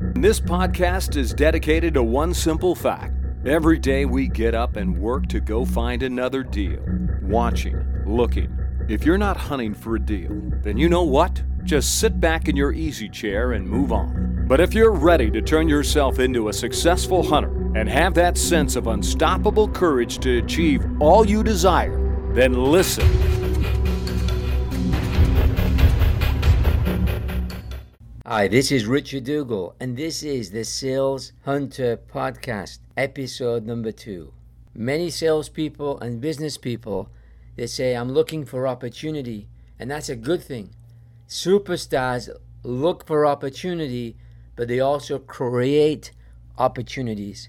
This podcast is dedicated to one simple fact. Every day we get up and work to go find another deal. Watching, looking. If you're not hunting for a deal, then you know what? Just sit back in your easy chair and move on. But if you're ready to turn yourself into a successful hunter and have that sense of unstoppable courage to achieve all you desire, then listen. Hi, this is Richard Dougal, and this is the Sales Hunter Podcast, episode number two. Many salespeople and business people they say, I'm looking for opportunity, and that's a good thing. Superstars look for opportunity, but they also create opportunities.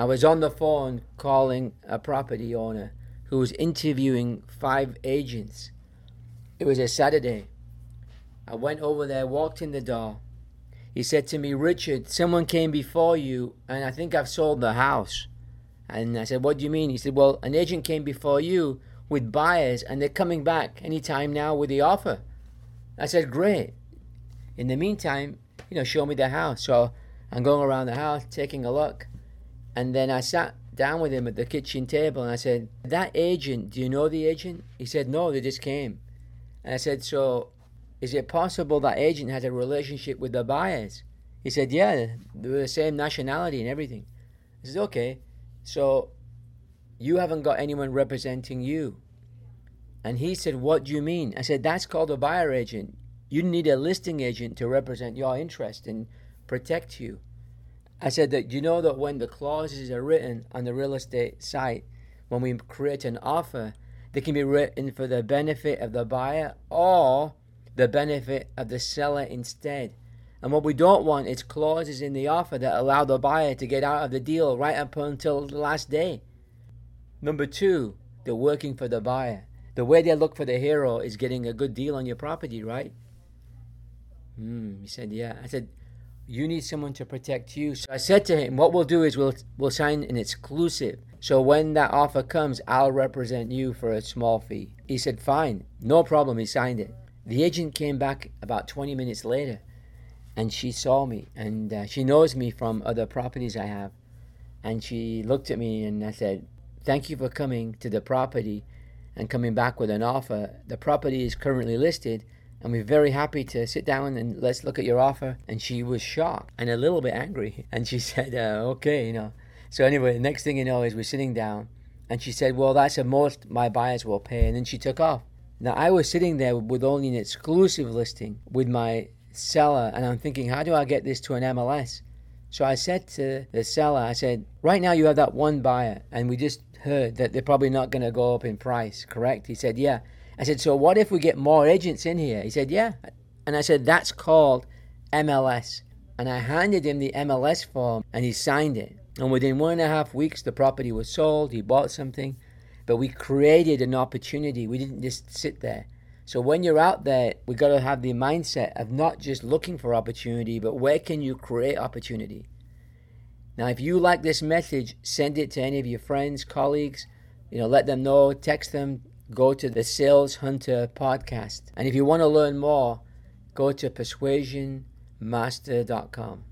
I was on the phone calling a property owner who was interviewing five agents. It was a Saturday. I went over there, walked in the door. He said to me, Richard, someone came before you, and I think I've sold the house. And I said, What do you mean? He said, Well, an agent came before you with buyers, and they're coming back anytime now with the offer. I said, Great. In the meantime, you know, show me the house. So I'm going around the house, taking a look. And then I sat down with him at the kitchen table and I said, That agent, do you know the agent? He said, No, they just came. And I said, So is it possible that agent has a relationship with the buyers? He said, Yeah, they're the same nationality and everything. I said, Okay, so you haven't got anyone representing you. And he said, What do you mean? I said, That's called a buyer agent. You need a listing agent to represent your interest and protect you. I said that you know that when the clauses are written on the real estate site, when we create an offer, they can be written for the benefit of the buyer or the benefit of the seller instead. And what we don't want is clauses in the offer that allow the buyer to get out of the deal right up until the last day. Number two, they're working for the buyer. The way they look for the hero is getting a good deal on your property, right? Hmm, he said, yeah. I said, you need someone to protect you. So I said to him, what we'll do is we'll we'll sign an exclusive. So when that offer comes, I'll represent you for a small fee. He said, fine, no problem. He signed it. The agent came back about 20 minutes later, and she saw me, and uh, she knows me from other properties I have, and she looked at me, and I said, thank you for coming to the property, and coming back with an offer. The property is currently listed and we're very happy to sit down and let's look at your offer. And she was shocked and a little bit angry. And she said, uh, okay, you know. So anyway, the next thing you know is we're sitting down and she said, well, that's the most my buyers will pay. And then she took off. Now I was sitting there with only an exclusive listing with my seller and I'm thinking, how do I get this to an MLS? So I said to the seller, I said, right now you have that one buyer and we just heard that they're probably not going to go up in price, correct? He said, yeah. I said, so what if we get more agents in here? He said, yeah. And I said, that's called MLS. And I handed him the MLS form and he signed it. And within one and a half weeks, the property was sold. He bought something. But we created an opportunity. We didn't just sit there. So when you're out there, we got to have the mindset of not just looking for opportunity, but where can you create opportunity? Now, if you like this message, send it to any of your friends, colleagues. You know, let them know, text them, go to the Sales Hunter podcast. And if you want to learn more, go to persuasionmaster.com.